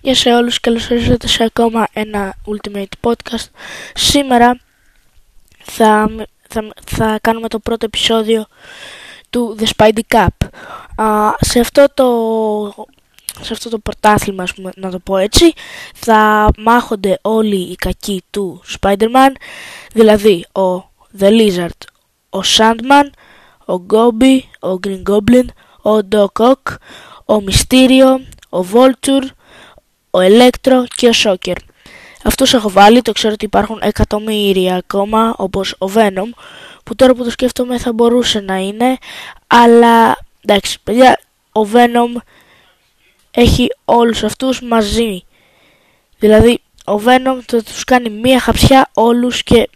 Γεια σε όλους, καλώς ήρθατε σε ακόμα ένα Ultimate Podcast. Σήμερα θα, θα, θα κάνουμε το πρώτο επεισόδιο του The Spidey Cup. Α, σε, αυτό το, σε αυτό το πρωτάθλημα, πούμε, να το πω έτσι, θα μάχονται όλοι οι κακοί του Spider-Man, δηλαδή ο The Lizard, ο Sandman, ο Gobi, ο Green Goblin, ο Doc Ock, ο Mysterio, ο Vulture, ο Electro και ο Shocker. Αυτούς έχω βάλει, το ξέρω ότι υπάρχουν εκατομμύρια ακόμα, όπως ο Venom, που τώρα που το σκέφτομαι θα μπορούσε να είναι, αλλά εντάξει, παιδιά, ο Venom έχει όλους αυτούς μαζί. Δηλαδή, ο Venom θα τους κάνει μία χαψιά όλους και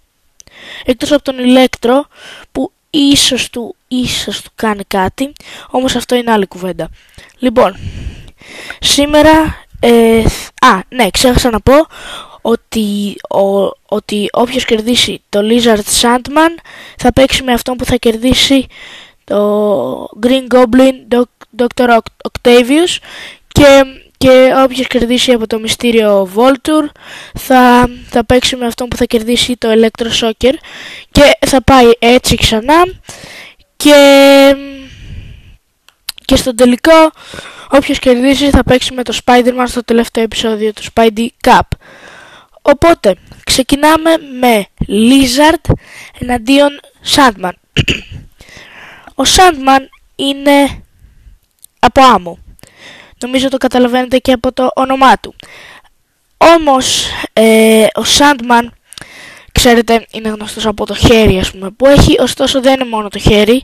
εκτός από τον Electro που ίσως του, ίσως του κάνει κάτι, όμως αυτό είναι άλλη κουβέντα. Λοιπόν, σήμερα ε, α, ναι, ξέχασα να πω ότι, ο, ότι όποιος κερδίσει το Lizard Sandman θα παίξει με αυτόν που θα κερδίσει το Green Goblin Dr. Octavius και, και όποιος κερδίσει από το μυστήριο Voltur θα, θα παίξει με αυτόν που θα κερδίσει το Electro Shocker και θα πάει έτσι ξανά και, και στο τελικό Όποιος κερδίσει θα παίξει με το Spider-Man στο τελευταίο επεισόδιο του Spidey Cup. Οπότε, ξεκινάμε με Lizard εναντίον Sandman. Ο Sandman είναι από άμμο. Νομίζω το καταλαβαίνετε και από το όνομά του. Όμως, ε, ο Sandman, ξέρετε, είναι γνωστός από το χέρι ας πούμε, που έχει, ωστόσο δεν είναι μόνο το χέρι,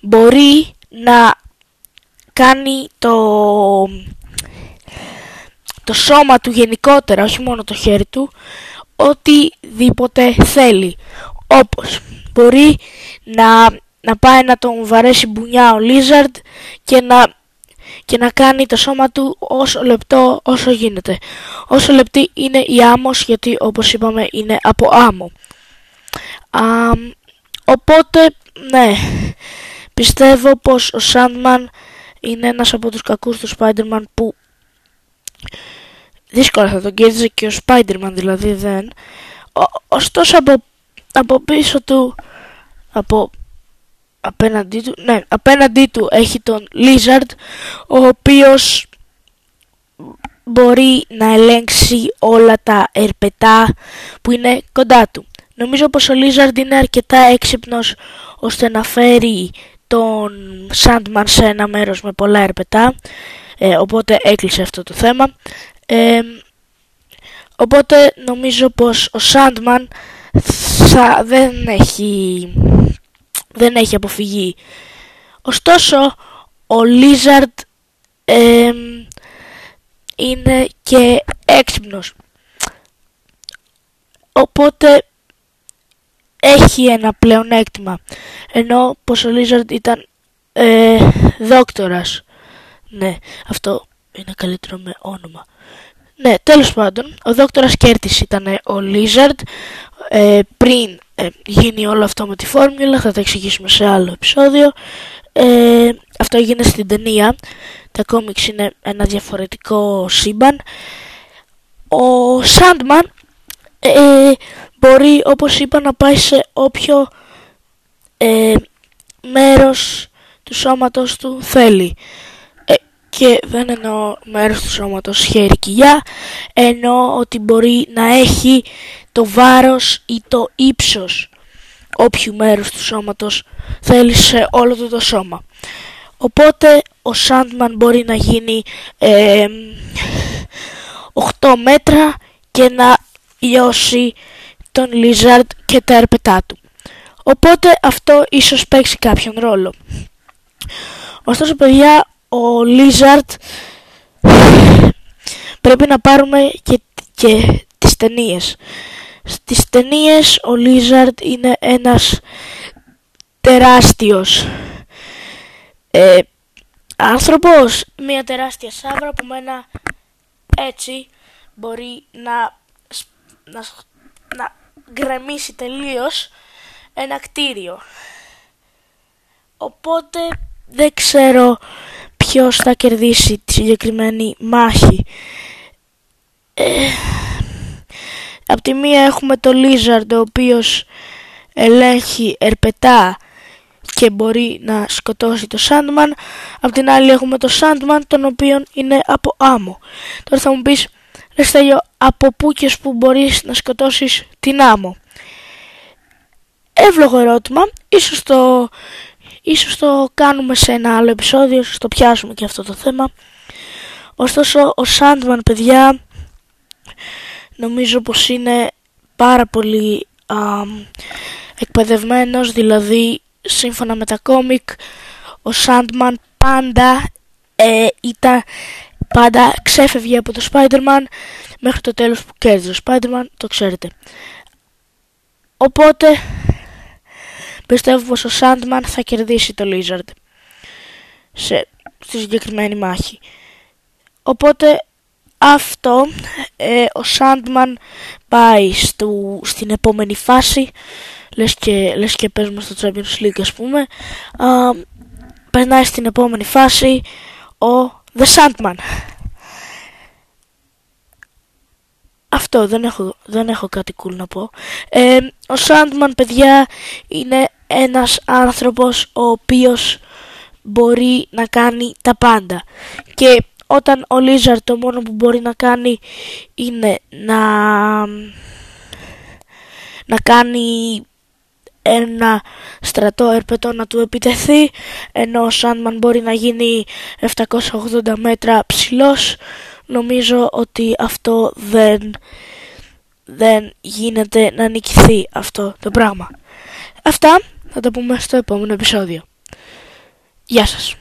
μπορεί να κάνει το, το σώμα του γενικότερα, όχι μόνο το χέρι του, οτιδήποτε θέλει. Όπως μπορεί να, να πάει να τον βαρέσει μπουνιά ο Lizard και να, και να κάνει το σώμα του όσο λεπτό όσο γίνεται. Όσο λεπτή είναι η άμμος γιατί όπως είπαμε είναι από άμμο. οπότε ναι, πιστεύω πως ο Sandman είναι ένας από τους κακούς του Spider-Man που δύσκολα θα τον κέρδιζε και ο Spider-Man δηλαδή δεν. ωστόσο από, από πίσω του, από απέναντί του, ναι, απέναντί του έχει τον Lizard ο οποίος μπορεί να ελέγξει όλα τα ερπετά που είναι κοντά του. Νομίζω πως ο Lizard είναι αρκετά έξυπνος ώστε να φέρει τον Sandman σε ένα μέρος με πολλά ερπετά ε, οπότε έκλεισε αυτό το θέμα. Ε, οπότε νομίζω πως ο Sandman θα, δεν έχει δεν έχει αποφυγή ωστόσο ο Lizard ε, είναι και έξυπνος. Οπότε έχει ένα πλεονέκτημα. Ενώ πως ο Lizard ήταν ε, δόκτορας. Ναι, αυτό είναι καλύτερο με όνομα. Ναι, τέλος πάντων, ο δόκτορας Κέρτης ήταν ο Lizard. Ε, πριν ε, γίνει όλο αυτό με τη φόρμουλα, θα τα εξηγήσουμε σε άλλο επεισόδιο. Ε, αυτό έγινε στην ταινία. Τα κόμιξ είναι ένα διαφορετικό σύμπαν. Ο Sandman ε, μπορεί όπως είπα να πάει σε όποιο ε, μέρος του σώματος του θέλει. Ε, και δεν εννοώ μέρος του σώματος χέρι κοιλιά, εννοώ ότι μπορεί να έχει το βάρος ή το ύψος όποιου μέρους του σώματος θέλει σε όλο το, το σώμα. Οπότε ο Sandman μπορεί να γίνει ε, 8 μέτρα και να λιώσει τον Lizard και τα ερπετά του. Οπότε αυτό ίσως παίξει κάποιον ρόλο. Ωστόσο παιδιά, ο Lizard πρέπει να πάρουμε και, και τις ταινίες. Στις ταινίες ο Lizard είναι ένας τεράστιος ε, άνθρωπος, μια τεράστια σάβρα που με ένα έτσι μπορεί να, να, να γκρεμίσει τελείως ένα κτίριο. Οπότε δεν ξέρω ποιος θα κερδίσει τη συγκεκριμένη μάχη. Ε, απ' τη μία έχουμε το Lizard ο οποίος ελέγχει ερπετά και μπορεί να σκοτώσει το Sandman. Απ' την άλλη έχουμε το Sandman τον οποίο είναι από άμμο. Τώρα θα μου πεις, ρε Στέλιο, από πού και που μπορείς να σκοτώσεις την άμμο; Εύλογο ερώτημα, ίσως το, ίσως το κάνουμε σε ένα άλλο επεισόδιο, ίσως το πιάσουμε και αυτό το θέμα. Ωστόσο, ο Sandman, παιδιά, νομίζω πως είναι πάρα πολύ α, εκπαιδευμένος, δηλαδή σύμφωνα με τα κόμικ ο Sandman πάντα ε, ήταν πάντα ξέφευγε από το Spider-Man μέχρι το τέλος που κέρδιζε ο Spider-Man, το ξέρετε. Οπότε πιστεύω πως ο Sandman θα κερδίσει το Lizard σε, στη συγκεκριμένη μάχη. Οπότε αυτό ε, ο Sandman πάει στο, στην επόμενη φάση λες και, λες και παίζουμε στο Champions League ας πούμε α, περνάει στην επόμενη φάση ο The Sandman. Αυτό δεν έχω, δεν έχω κάτι cool να πω. Ε, ο Sandman παιδιά είναι ένας άνθρωπος ο οποίος μπορεί να κάνει τα πάντα. Και όταν ο Lizard το μόνο που μπορεί να κάνει είναι να να κάνει ένα στρατό ερπετό να του επιτεθεί ενώ ο Σάντμαν μπορεί να γίνει 780 μέτρα ψηλός νομίζω ότι αυτό δεν, δεν γίνεται να νικηθεί αυτό το πράγμα. Αυτά θα τα πούμε στο επόμενο επεισόδιο. Γεια σας.